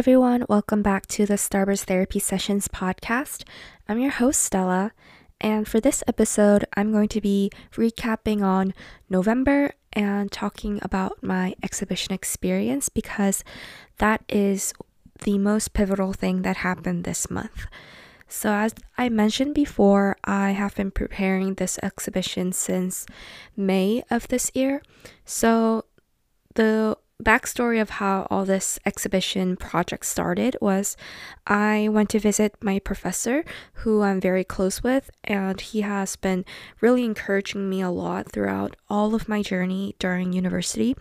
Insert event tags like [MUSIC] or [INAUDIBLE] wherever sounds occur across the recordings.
everyone. Welcome back to the Starburst Therapy Sessions podcast. I'm your host, Stella, and for this episode, I'm going to be recapping on November and talking about my exhibition experience because that is the most pivotal thing that happened this month. So, as I mentioned before, I have been preparing this exhibition since May of this year. So, the backstory of how all this exhibition project started was I went to visit my professor, who I'm very close with, and he has been really encouraging me a lot throughout all of my journey during university.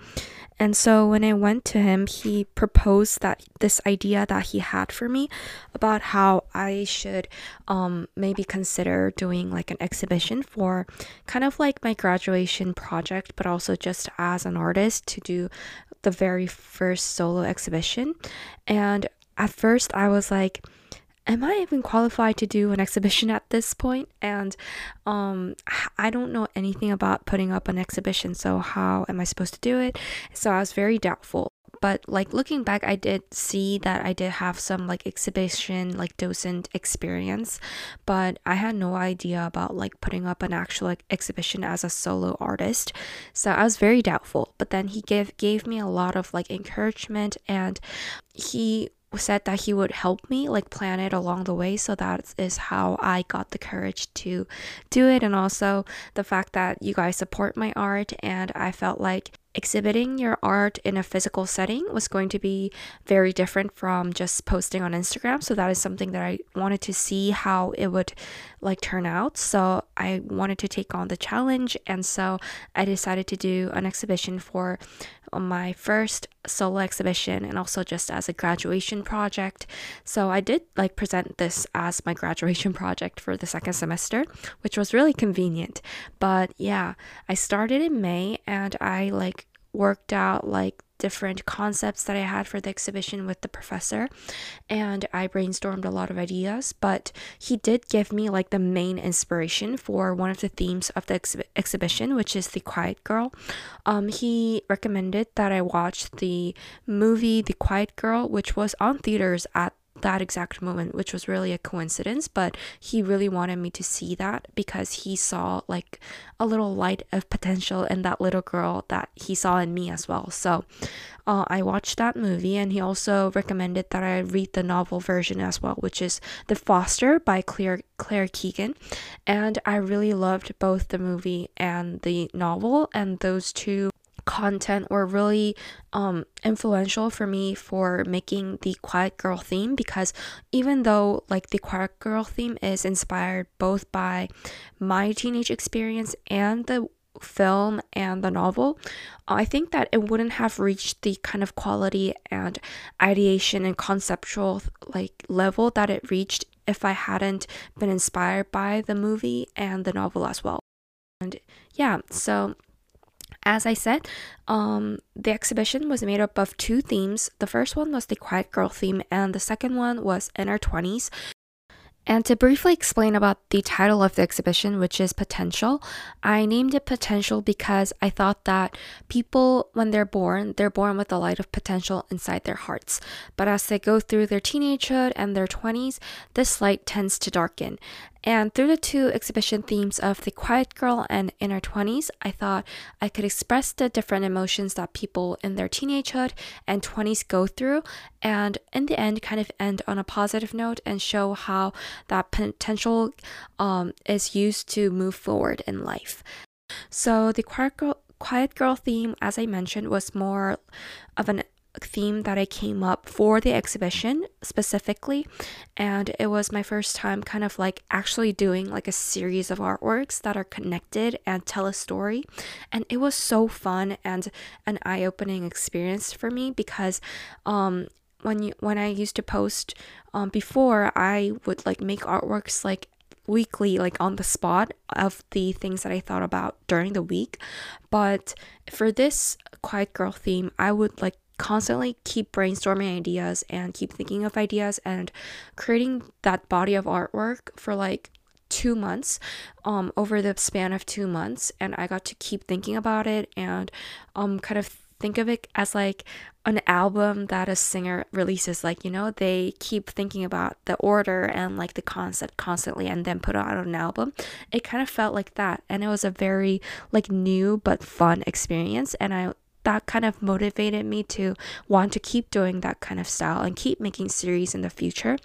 And so when I went to him, he proposed that this idea that he had for me about how I should um, maybe consider doing like an exhibition for kind of like my graduation project, but also just as an artist to do the very first solo exhibition. And at first, I was like, am I even qualified to do an [LAUGHS] exhibition at this point? And um, I don't know anything about putting up an exhibition, so how am I supposed to do it? So I was very doubtful but like looking back i did see that i did have some like exhibition like docent experience. But i had no idea about like putting up an actual like, exhibition as a solo artist. So i was very doubtful. But then he gave gave me a lot of like encouragement. And he said that he would help me like plan it along the way. So that is how i got the courage to do it. And also the fact that you guys support my art. And i felt like exhibiting your art in a physical setting was going to be very different from just posting on Instagram. So that is something that I wanted to see how it would like turn out. So I wanted to take on the challenge and so I decided to do an exhibition for my first solo exhibition and also just as a graduation project. So I did like present this as my graduation [LAUGHS] project for the second semester, which was really convenient. But yeah, I started in May and I like worked out like different concepts that I had for the exhibition with the professor and I brainstormed a lot of ideas but he did give me like the main inspiration for one of the themes of the ex- exhibition which is the quiet girl. Um he recommended that I watch the movie the quiet girl which was on theaters at that exact moment, which was really a coincidence, but he really wanted me to see that because he saw like a little light of potential in that little girl that he saw in me as well. So uh, I watched that movie, and he also recommended that I read the novel version as well, which is The Foster by Claire Claire Keegan, and I really loved both the movie and the novel, and those two content were really um, influential for me for making the quiet girl theme because even though like the quiet girl theme is inspired both by my teenage experience and the film and the novel i think that it wouldn't have reached the kind of quality and ideation and conceptual like level that it reached if i hadn't been inspired by the movie and the novel as well. And yeah so as I said, um, the exhibition was made up of two themes. The first one was the quiet girl theme, and the second one was in our 20s. And to briefly explain about the title of the exhibition, which is Potential, I named it Potential because I thought that people, when they're born, they're born with a light of potential inside their hearts. But as they go through their teenagehood and their 20s, this light tends to darken. And through the two exhibition themes of The Quiet Girl and In Her 20s, I thought I could express the different emotions that people in their teenagehood and 20s go through, and in the end, kind of end on a positive note and show how that potential um, is used to move forward in life. So, the Quiet Girl quiet girl theme as i mentioned was more of an theme that I came up for the exhibition specifically and it was my first time kind of like actually doing like a series of artworks that are connected and tell a story and it was so fun and an eye-opening experience for me because um when you when I used to post um before I would like make artworks like weekly like on the spot of the things that I thought about during the week but for this quiet girl theme I would like constantly keep brainstorming ideas and keep thinking of ideas and creating that body of artwork for like two months um over the span of two months. And i got to keep thinking about it and um kind of think of it as like an album that a singer releases. Like you know they keep thinking about the order and like the concept constantly and then put out an album. It kind of felt like that. And it was a very like new but fun experience. And i that kind of motivated me to want to keep doing that kind of style and keep making series in the future.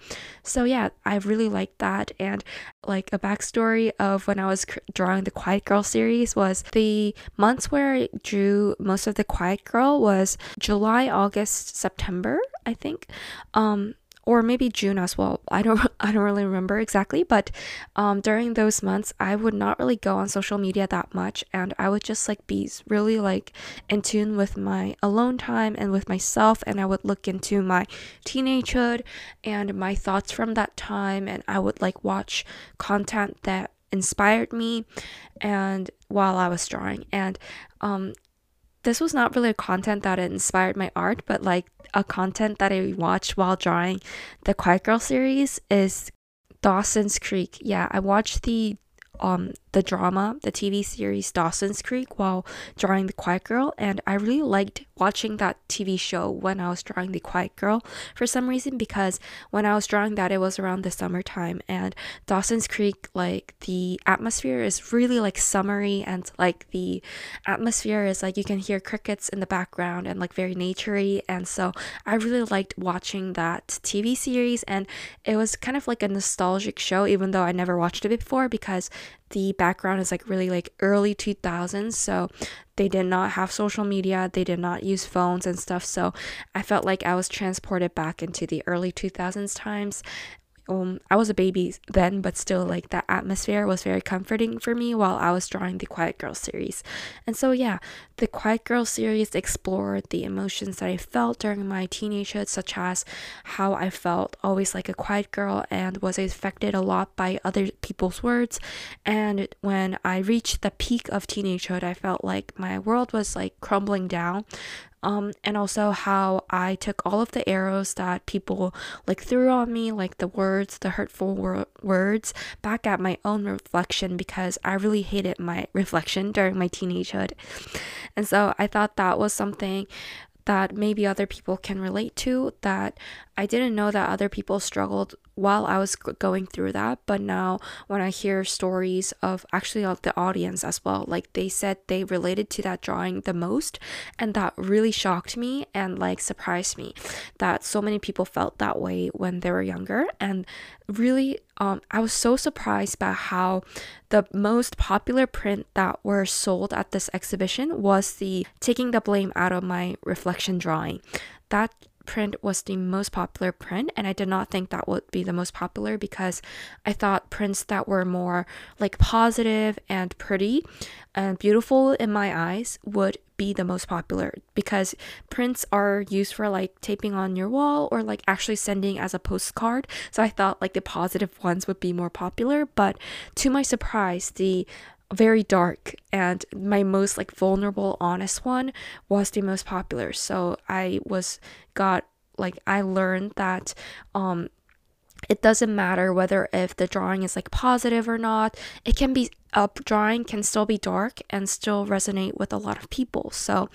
So yeah, I really like that. And like a backstory of when I was drawing the Quiet Girl series was the months where I drew most of the Quiet Girl was July, August, September, I think. Um, or maybe June as well. I don't [LAUGHS] I don't really remember exactly, but um, during those months, I would not really go on social media that much, and I would just like be really like in tune with my alone time and with myself, and I would look into my teenagehood and my thoughts from that time, and I would like watch content that inspired me and while I was drawing and um this was not really a content that inspired my art, but like a content that I watched while drawing the Quiet Girl series is Dawson's Creek. Yeah, I watched the um the drama, the TV series Dawson's Creek while drawing The Quiet Girl, and I really liked watching that TV show when I was drawing The Quiet Girl for some reason because when I was drawing that it was around the summertime and Dawson's Creek like the atmosphere is really like summery and like the atmosphere is like you can hear crickets in the background and like very naturey and so I really liked watching that TV series and it was kind of like a nostalgic show even though I never watched it before because the background is like really like early 2000s so they did not have social media they did not use phones and stuff so i felt like i was transported back into the early 2000s times um I was a baby then, but still like that atmosphere was very comforting for me while I was drawing the Quiet Girl series. And so yeah, the Quiet Girl series explored the emotions that I felt during my teenagehood, such as how I felt always like a quiet girl and was affected a lot by other people's words. And when I reached the peak of teenagehood, I felt like my world was like crumbling down um, and also how I took all of the arrows that people like threw on me, like the words, the hurtful wor- words, back at my own reflection because I really hated my [LAUGHS] reflection during my teenagehood. And so I thought that was something that maybe other people can relate to that I didn't know that other people struggled while I was going through that, but now when I hear stories of actually of the audience as well, like they said they related to that drawing the most, and that really shocked me and like surprised me that so many people felt that way when they were younger, and really um I was so surprised by how the most popular print that were sold at this exhibition was the taking the blame out of my reflection drawing. That print was the most popular print and I did not think that would be the most popular because I thought prints that were more like positive and pretty and beautiful in my eyes would be the most popular because prints are used for like taping on your wall or like actually sending as a postcard. So I thought like the positive ones would be more popular, but to my surprise, the very dark and my most like vulnerable honest one was the most popular. So i was got like i learned that um it doesn't matter whether if the drawing is like positive or not it can be a drawing can still be dark and still resonate with a lot of people. So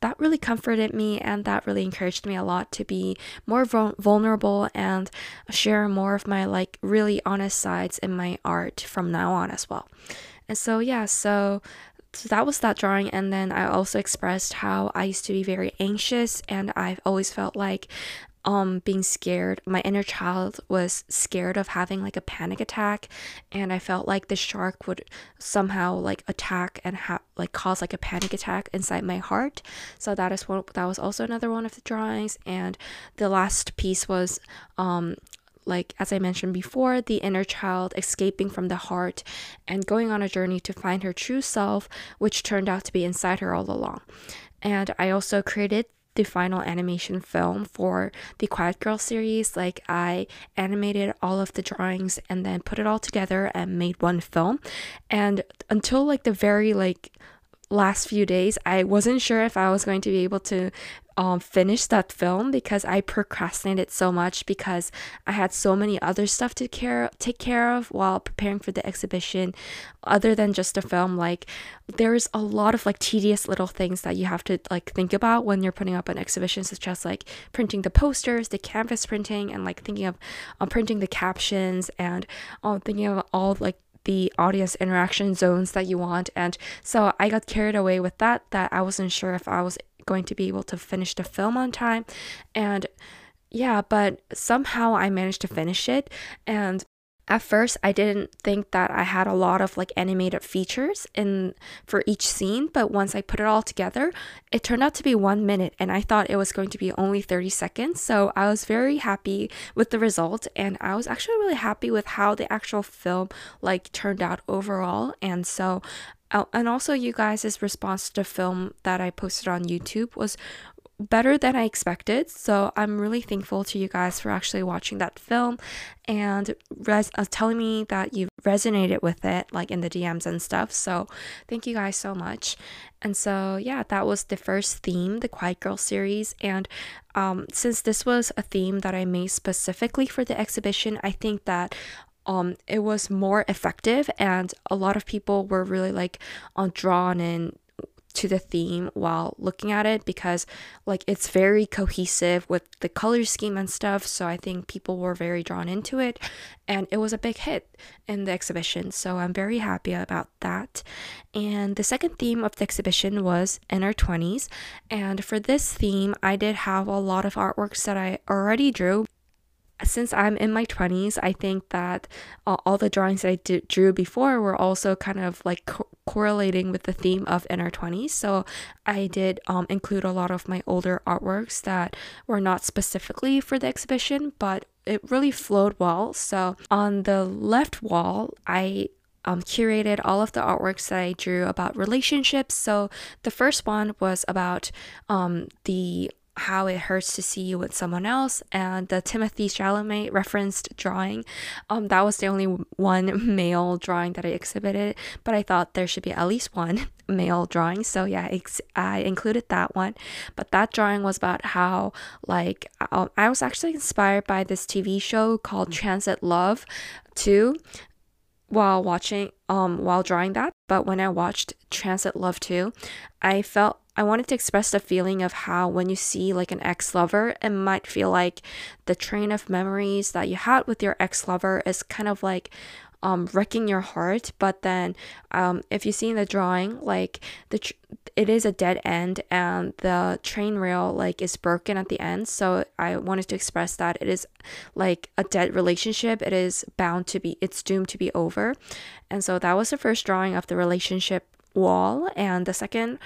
that really comforted me and that really encouraged me a lot to be more vulnerable and share more of my like really honest sides in my art from now on as well and so, yeah, so so that was that drawing. And then i also expressed how i used to be very anxious and i've always felt like um being scared. My inner child was scared of having like a panic attack and i felt like the shark would somehow like attack and have like cause like a panic attack inside my heart. So that is one that was also another one of the drawings. And the last piece was um like as I mentioned before, the inner child escaping from the heart and going on a journey to find her true self, which turned out to be inside her all along. And I also created the final animation film for the Quiet Girl series. Like I animated all of the drawings and then put it all together and made one film. And until like the very like last few days, I wasn't sure if I was going to be able to um, finish that film because I procrastinated so much because I had so many other stuff to care take care of while preparing for the exhibition. Other than just a film like there's a lot of like tedious little things that you have to like think about when you're putting up an exhibition such as like printing the posters the canvas printing and like thinking of um, printing the captions and um, thinking of all like the audience interaction zones that you want. And so I got carried away with that, that I wasn't sure if I was going to be able to finish the film on time. And yeah, but somehow I managed to finish it. And at first i didn't think that i had a lot of like animated features in for each scene but once i put it all together it turned out to be one minute and i thought it was going to be only 30 seconds so i was very happy with the result and i was actually really happy with how the actual film like turned out overall and so uh, and also you guys' response to the film that i posted on youtube was better than I expected. So I'm really thankful to you guys for actually watching that film and res- uh, telling me that you resonated with it, like in the DMs and stuff. So thank you guys so much. And so, yeah, that was the first theme, the Quiet Girl series. And um, since this was a theme that I made specifically for the exhibition, I think that um it was more effective and a lot of people were really like on drawn in to the theme while looking at it because like it's very cohesive with the color scheme and stuff so i think people were very drawn into it and it was a big hit in the exhibition so i'm very happy about that. And the second theme of the exhibition was in our 20s and for this theme i did have a lot of artworks that i already drew since I'm in my 20s, I think that uh, all the drawings that drew before were also kind of like co- correlating with the theme of in our 20s. So I did um, include a lot of my older artworks that were not specifically for the exhibition, but it really flowed well. So on the left wall, I um, curated all of the artworks that I drew about relationships. So the first one was about um, the how it hurts to see you with someone else and the Timothée Chalamet referenced drawing um that was the only one [LAUGHS] male drawing that I exhibited but I thought there should be at least one [LAUGHS] male drawing so yeah ex- I included that one. But that drawing was about how like um, I was actually inspired by this TV show called Transit Love 2 while watching um while drawing that but when I watched Transit Love 2 I felt I wanted to express the feeling of how when you see like an ex lover, it might feel like the train of memories that you had with your ex lover is kind of like um, wrecking your heart. But then, um, if you see in the drawing, like the tr- it is a dead end and the train rail like is broken at the end. So I wanted to express that it is like a dead relationship. It is bound to be. It's doomed to be over. And so that was the first drawing of the relationship wall and the second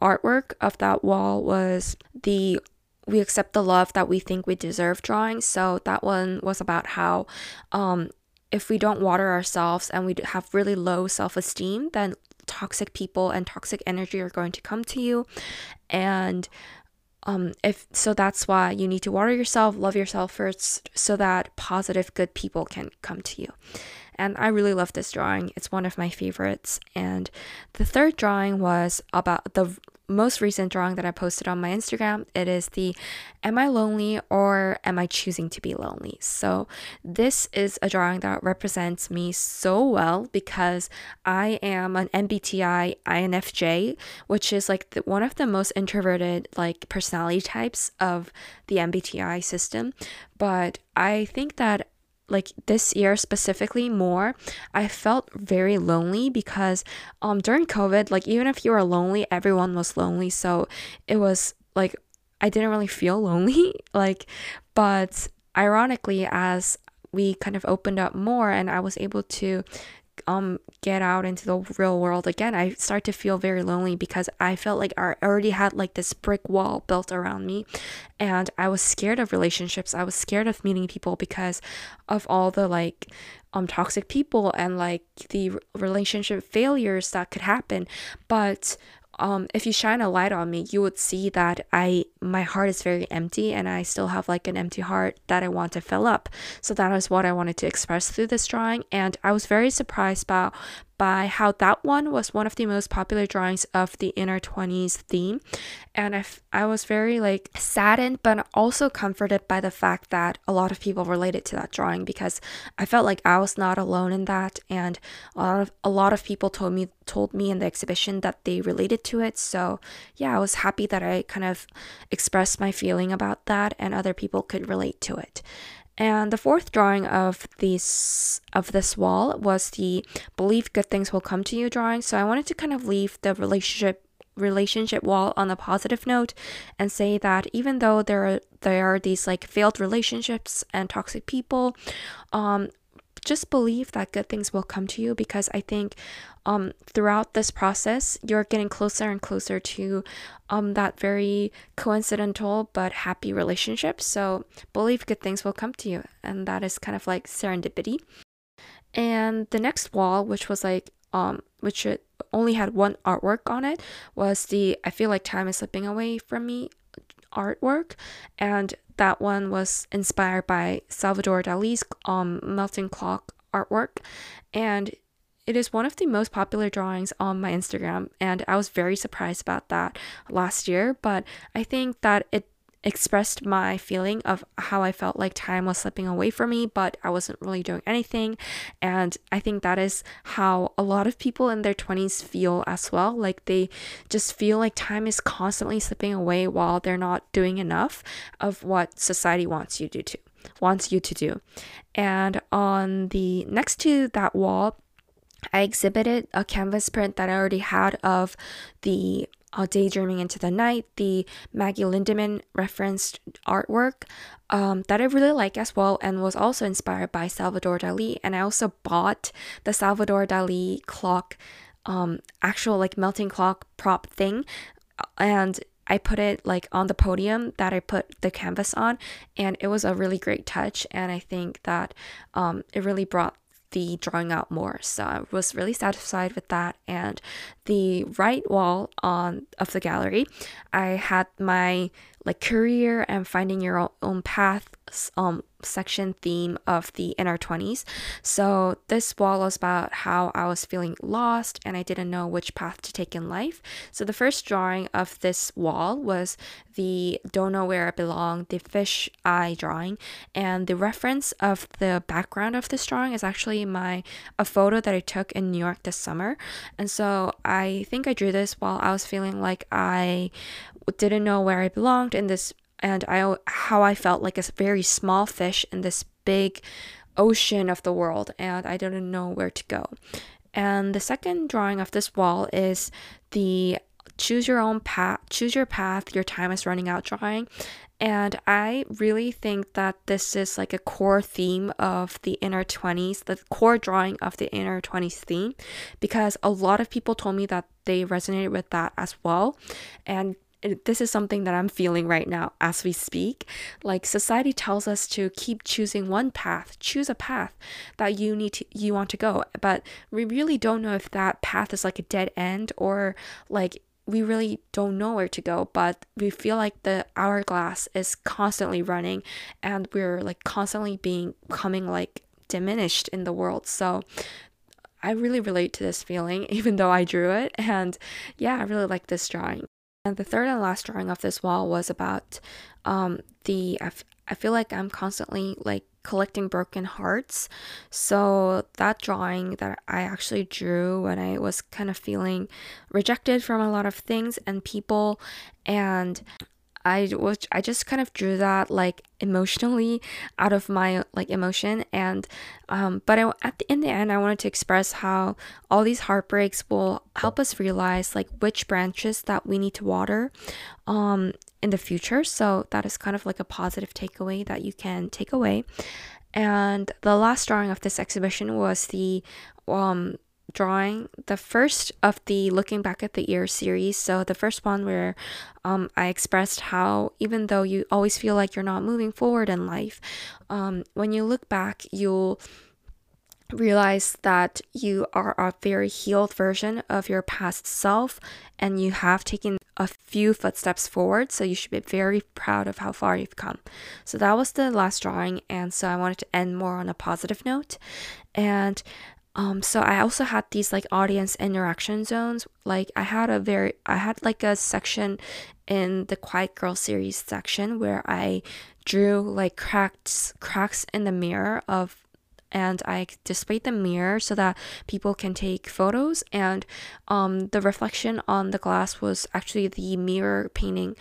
artwork of that wall was the we accept the love that we think we deserve drawing so that one was about how um if we don't water ourselves and we have really low self-esteem then toxic people and toxic energy are going to come to you and um if so that's why you need to water yourself love yourself first so that positive good people can come to you and I really love this drawing. It's one of my favorites. And the third drawing was about the most recent drawing that I posted on my Instagram. It is the Am I lonely or am I choosing to be lonely? So, this is a drawing that represents me so well because I am an MBTI INFJ, which is like the, one of the most introverted like personality types of the MBTI system. But I think that like this year specifically more i felt very lonely because um during covid like even if you were lonely everyone was lonely. So it was like i didn't really feel lonely [LAUGHS] like but ironically as we kind of opened up more and i was able to um get out into the real world again i start to feel very lonely because i felt like i already had like this brick wall built around me. And i was scared of relationships. I was scared of meeting people because of all the like um toxic people and like the relationship failures that could happen. But um if you shine a light on me you would see that i my heart is very empty and i still have like an empty heart that i want to fill up. So that is what i wanted to express through this drawing. And i was very surprised about by how that one was one of the most popular drawings of the in our 20s theme. And I, f- I was very like saddened, but also comforted by the fact that a lot of people related to that drawing because I felt like I was not alone in that. And a lot of, a lot of people told me, told me in the exhibition that they related to it. So yeah, I was happy that I kind of expressed my feeling about that and other people could relate to it. And the fourth drawing of this of this wall was the believe good things will come to you drawing. So I wanted to kind of leave the relationship relationship wall on a positive note and say that even though there are there are these like failed relationships and toxic people, um, just believe that good things will come to you because I think um, throughout this process, you're getting closer and closer to um, that very coincidental but happy relationship. So believe good things will come to you. And that is kind of like serendipity. And the next wall, which was like, um, which only had one artwork on it, was the I feel like time is slipping away from me artwork. And that one was inspired by Salvador Dali's um, melting clock artwork. And it is one of the most popular drawings on my Instagram. And I was very surprised about that last year. But I think that it expressed my feeling of how I felt like time was slipping away from me, but I wasn't really doing anything. And I think that is how a lot of people in their 20s feel as well. Like they just feel like time is constantly slipping away while they're not doing enough of what society wants you to do. Wants you to do. And on the next to that wall, I exhibited a canvas print that I already had of the uh, Daydreaming into the Night, the Maggie Lindemann referenced artwork um, that I really like as well, and was also inspired by Salvador Dali. And I also bought the Salvador Dali clock, um, actual like melting clock prop thing, and I put it like on the podium that I put the canvas on, and it was a really great touch. And I think that um, it really brought the drawing out more. So I was really satisfied with that. And the right wall on of the gallery, I had my like career and finding your own path um section theme of the in our 20s. So this wall was about how I was feeling lost and I didn't know which path to take in life. So the first drawing of this wall was the don't know where I belong, the fish eye drawing, and the reference of the background of this drawing is actually my a photo that I took in New York this summer. And so I think I drew this while I was feeling like I didn't know where I belonged in this and I how I felt like a very small fish in this big ocean of the world and I didn't know where to go. And the second drawing of this wall is the choose your own path, choose your path, your time is running out drawing. And I really think that this is like a core theme of the in our 20s, the core drawing of the in our 20s theme, because a lot of people told me that they resonated with that as well. And this is something that I'm feeling right now as we speak. Like society tells us to keep choosing one path, choose a path that you need to you want to go, but we really don't know if that path is like a dead end or like we really don't know where to go, but we feel like the hourglass is constantly running and we're like constantly being coming like diminished in the world. So I really relate to this feeling, [LAUGHS] even though I drew it. And yeah, I really like this drawing. And the third and last drawing of this wall was about um, the. I, f- I feel like I'm constantly like collecting broken hearts. So that drawing that I actually drew when I was kind of feeling rejected from a lot of things and people, and I was I just kind of drew that like emotionally out of my like emotion. And um but I, at the in the end I wanted to express how all these heartbreaks will help us realize like which branches that we need to water um in the future. So that is kind of like a positive takeaway that you can take away. And the last drawing of this exhibition was the um drawing the first of the looking back at the year series. So the first one where um, i expressed how even though you always feel like you're not moving forward in life um, when you look back you'll realize that you are a very healed version of your past self and you have taken a few footsteps forward. So you should be very proud of how far you've come. So that was the last drawing. And so i wanted to end more on a positive note. And Um, so I also had these like audience interaction zones. Like I had a very, I had like a section in the Quiet Girl series section where I drew like cracks cracks in the mirror of and I displayed the mirror so that people can take photos. And um, the reflection on the glass was actually the mirror painting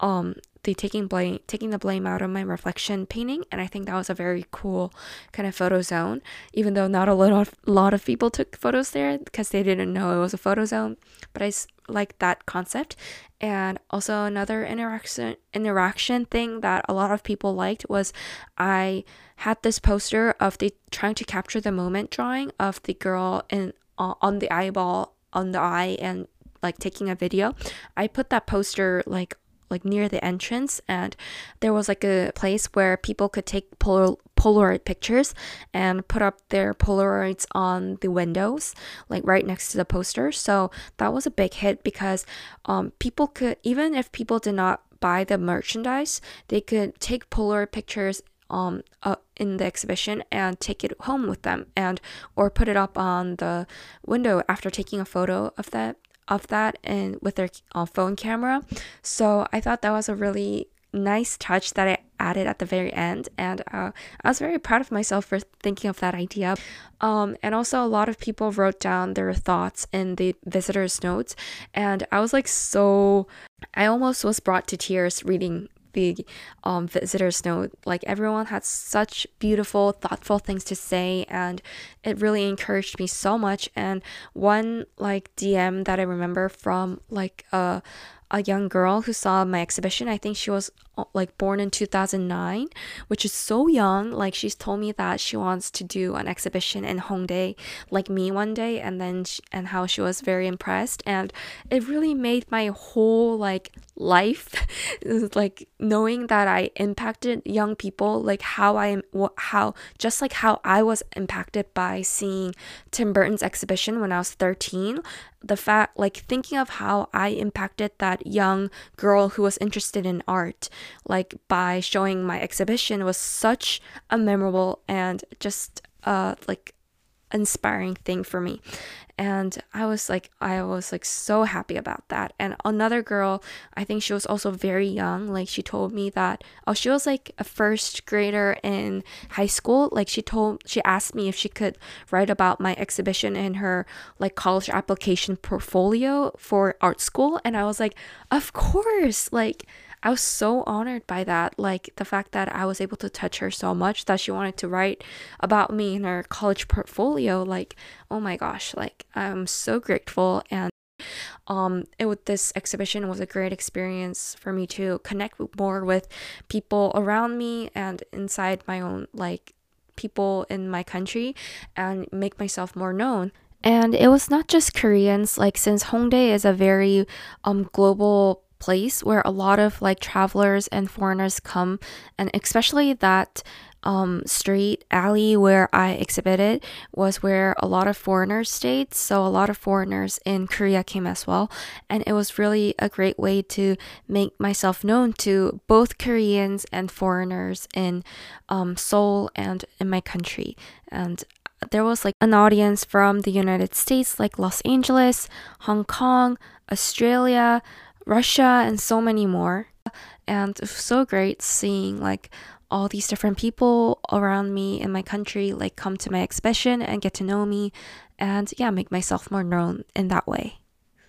um, the taking blame taking the blame out of my reflection painting and i think that was a very cool kind of photo zone even though not a lot of, lot of people took photos there because they didn't know it was a photo zone but i like that concept. And also another interaction interaction thing that a lot of people liked was i had this poster of the trying to capture the moment drawing of the girl in on the eyeball on the eye and like taking a video. I put that poster like like near the entrance and there was like a place where people could take Pol- polaroid pictures and put up their polaroids on the windows like right next to the poster. So that was a big hit because um, people could even if people did not buy the merchandise they could take polaroid pictures um uh, in the exhibition and take it home with them and or put it up on the window after taking a photo of that of that and with their uh, phone camera. So I thought that was a really nice touch that I added at the very end, and uh, I was very proud of myself for thinking of that idea. Um, and also, a lot of people wrote down their thoughts in the visitors' notes, and I was like so. I almost was brought to tears reading the um, visitors note. Like everyone had such beautiful, thoughtful things to say, and it really encouraged me so much. And one like DM that I remember from like a a young girl who saw my exhibition. I think she was uh, like born in 2009, which is so young. Like she's told me that she wants to do an exhibition in Hongdae like me one day and then she, and how she was very impressed and it really made my whole like life [LAUGHS] like knowing that I impacted young people like how I am how just like how I was impacted by seeing Tim Burton's exhibition when I was 13 the fact like thinking of how I impacted that young girl who was interested in art like by showing my exhibition was such a memorable and just uh like inspiring thing for me. And i was like i was like so happy about that. And another girl i think she was also very young like she told me that oh she was like a first grader in high school. Like she told she asked me if she could write about my exhibition in her like college application portfolio for art school. And i was like of course like I was so honored by that. Like the fact that I was able to touch her so much that she wanted to write about me in her college portfolio. Like, oh my gosh, like I'm so grateful and um it with this exhibition was a great experience for me to connect more with people around me and inside my own like people in my country and make myself more known and it was not just Koreans like since Hongdae is a very um global place where a lot of like travelers and foreigners come and especially that um, street alley where I exhibited was where a lot of foreigners stayed. So a lot of foreigners in Korea came as well. And it was really a great way to make myself known to both Koreans and foreigners in um, Seoul and in my country. And there was like an audience from the United States, like Los Angeles, Hong Kong, Australia, Russia, and so many more. And so great seeing like all these different people around me in my country like come to my exhibition and get to know me and yeah, make myself more known in that way.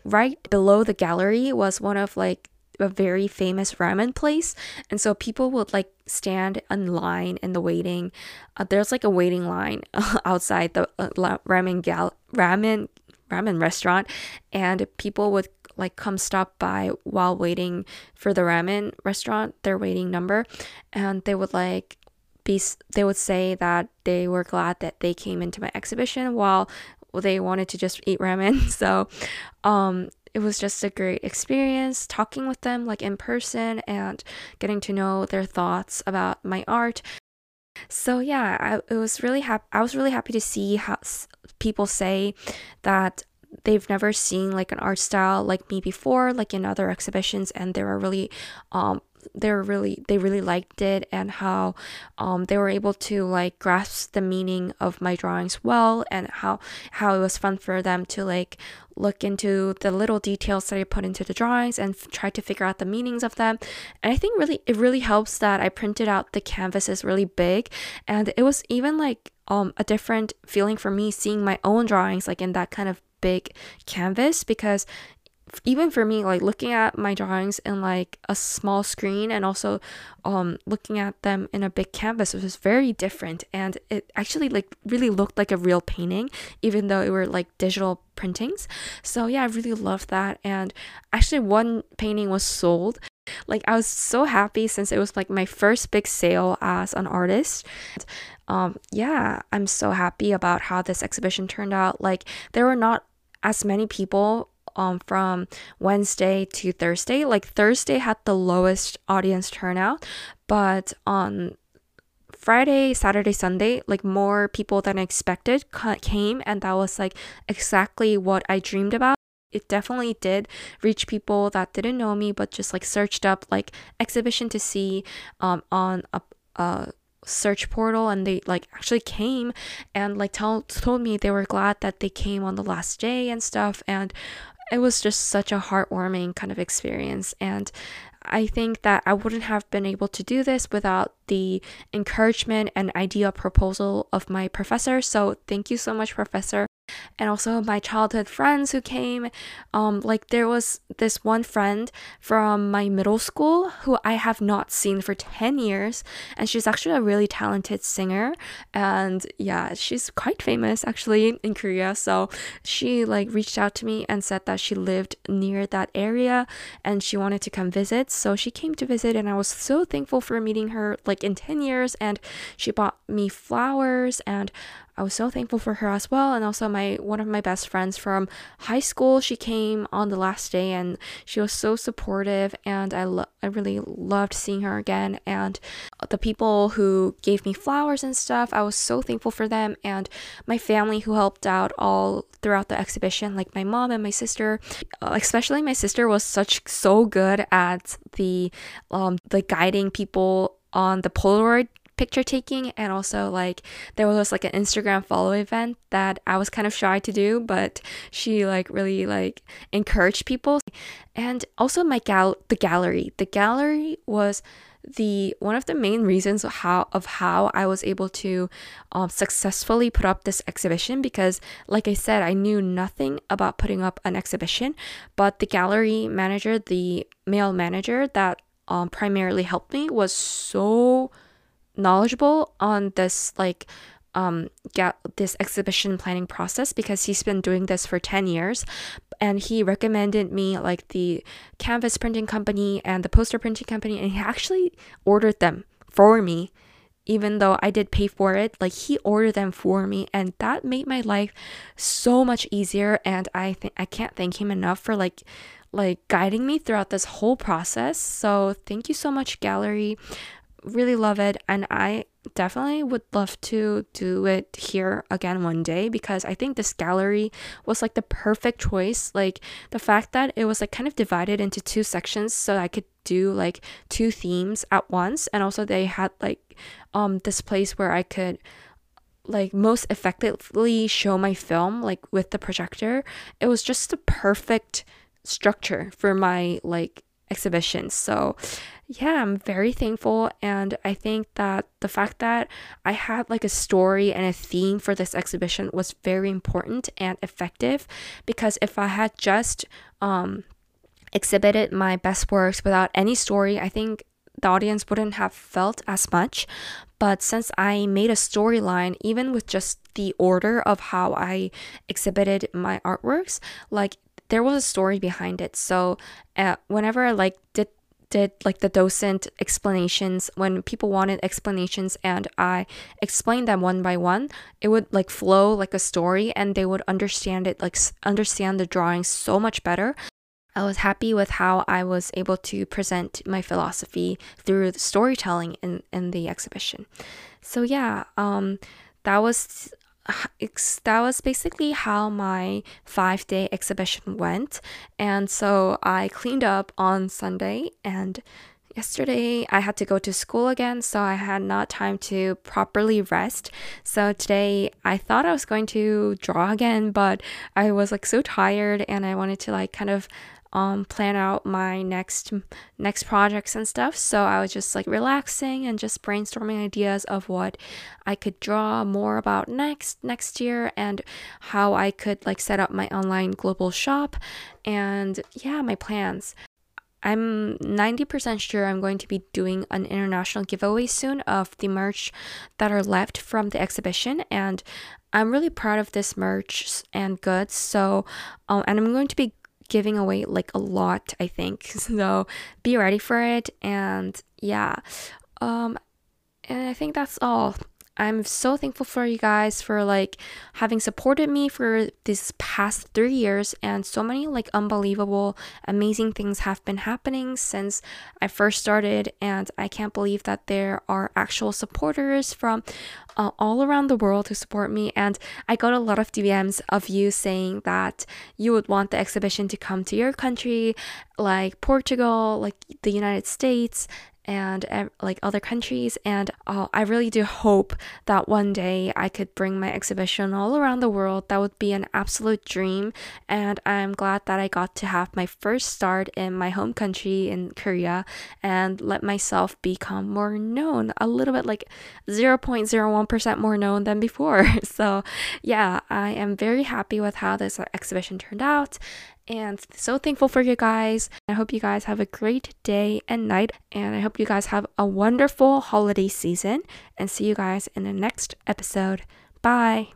Right below the gallery was one of like a very famous ramen place and so people would like stand in line in the waiting uh, there's like a waiting line [LAUGHS] outside the uh, ramen gal ramen ramen restaurant and people would like come stop by while waiting for the ramen restaurant, their waiting number, and they would like be they would say that they were glad that they came into my exhibition while they wanted to just eat ramen. [LAUGHS] So, um it was just a great experience talking with them like in person and getting to know their thoughts about my art. So yeah, I, it was really happy. I was really happy to see how people say that they've never seen like an art style like me before like in other exhibitions and they were really um they were really they really liked it and how um, they were able to like grasp the meaning of my drawings well and how how it was fun for them to like look into the little details that I put into the drawings and f- try to figure out the meanings of them. And I think really it really helps that I printed out the canvases really big and it was even like um a different feeling for me seeing my own drawings like in that kind of big canvas because even for me like looking at my drawings in like a small screen and also um looking at them in a big canvas was very different. And it actually like really looked like a real painting even though it were like digital printings. So yeah i really loved that. And actually one painting was sold. Like i was so happy since it was like my first big sale as an artist. Um yeah i'm so happy about how this exhibition turned out. Like there were not as many people um, from Wednesday to Thursday. Like Thursday had the lowest audience turnout, but on Friday, Saturday, Sunday, like more people than I expected came, and that was like exactly what I dreamed about. It definitely did reach people that didn't know me, but just like searched up like exhibition to see um, on a, a search portal and they like actually came and like tell, told me they were glad that they came on the last day and stuff and it was just such a heartwarming kind of experience. And I think that I wouldn't have been able to do this without the encouragement and idea proposal of my professor. So, thank you so much, Professor and also my childhood friends who came. Um, like there was this one friend from my middle school who I have not seen for 10 years, and she's actually a really talented singer. And yeah, she's quite famous actually in Korea. So she like reached out to me and said that she lived near that area and she wanted to come visit. So she came to visit, and I was so thankful for meeting her like in 10 years. And she bought me flowers and I was so thankful for her as well. And also my one of my best friends from high school, she came on the last day and she was so supportive and I lo- I really loved seeing her again. And the people who gave me flowers and stuff, I was so thankful for them and my family who helped out all throughout the exhibition, like my mom and my sister. Uh, especially my sister was such so good at the um the guiding people on the Polaroid picture taking and also like there was like an Instagram follow event that I was kind of shy to do but she like really like encouraged people. And also my gal the gallery. The gallery was the one of the main reasons how of how I was able to um, successfully put up this exhibition because like I said I knew nothing about putting up an exhibition but the gallery manager the male manager that um, primarily helped me was so knowledgeable on this like um get this exhibition planning process because he's been doing this for 10 years. And he recommended me like the canvas printing company and the poster printing company and he actually ordered them for me even though I did pay for it. Like he ordered them for me and that made my life so much easier and I think I can't thank him enough for like like guiding me throughout this whole process. So thank you so much gallery really love it and I definitely would love to do it here again one day because I think this gallery was like the perfect choice. Like the fact that it was like kind of divided into two sections so I could do like two themes at once and also they had like um this place where I could like most effectively show my film like with the projector. It was just the perfect structure for my like exhibition. So yeah, I'm very thankful. And I think that the fact that I had like a story and a theme for this exhibition was very important and effective because if I had just um, exhibited my best works without any story, I think the audience wouldn't have felt as much. But since I made a storyline, even with just the order of how I exhibited my artworks, like there was a story behind it. So uh, whenever I like did did like the docent explanations when people wanted explanations and I explained them one by one, it would like flow like a story and they would understand it, like understand the drawing so much better. I was happy with how I was able to present my philosophy through storytelling in, in the exhibition. So yeah, um, that was that was basically how my five day exhibition went. And so I cleaned up on Sunday and yesterday I had to go to school again, so I had not time to properly rest. So today I thought I was going to draw again, but I was like so tired and I wanted to like kind of um, plan out my next next projects and stuff. So I was just like relaxing and just brainstorming ideas of what I could draw more about next next year and how I could like set up my online global shop and yeah, my plans. I'm 90% sure I'm going to be doing an international giveaway soon of the merch that are left from the exhibition and I'm really proud of this merch and goods. So, um, and I'm going to be giving away like a lot, I think. [LAUGHS] So be ready for it. And yeah, um, and I think that's all. I'm so thankful for you guys for like having supported me for this past three years, and so many like unbelievable, amazing things have been happening since I first started. And I can't believe that there are actual supporters from uh, all around the world who support me. And I got a lot of DMs of you saying that you would want the exhibition to come to your country, like Portugal, like the United States, and like other countries. And uh, I really do hope that one day I could bring my exhibition all around the world. That would be an absolute dream. And I'm glad that I got to have my first start in my home country in Korea and let myself become more known, a little bit like 0.01% more known than before. [LAUGHS] So, yeah, I am very happy with how this exhibition turned out and so thankful for you guys. I hope you guys have a great day and night, and I hope you guys have a wonderful holiday season. And see you guys in the next episode. Bye.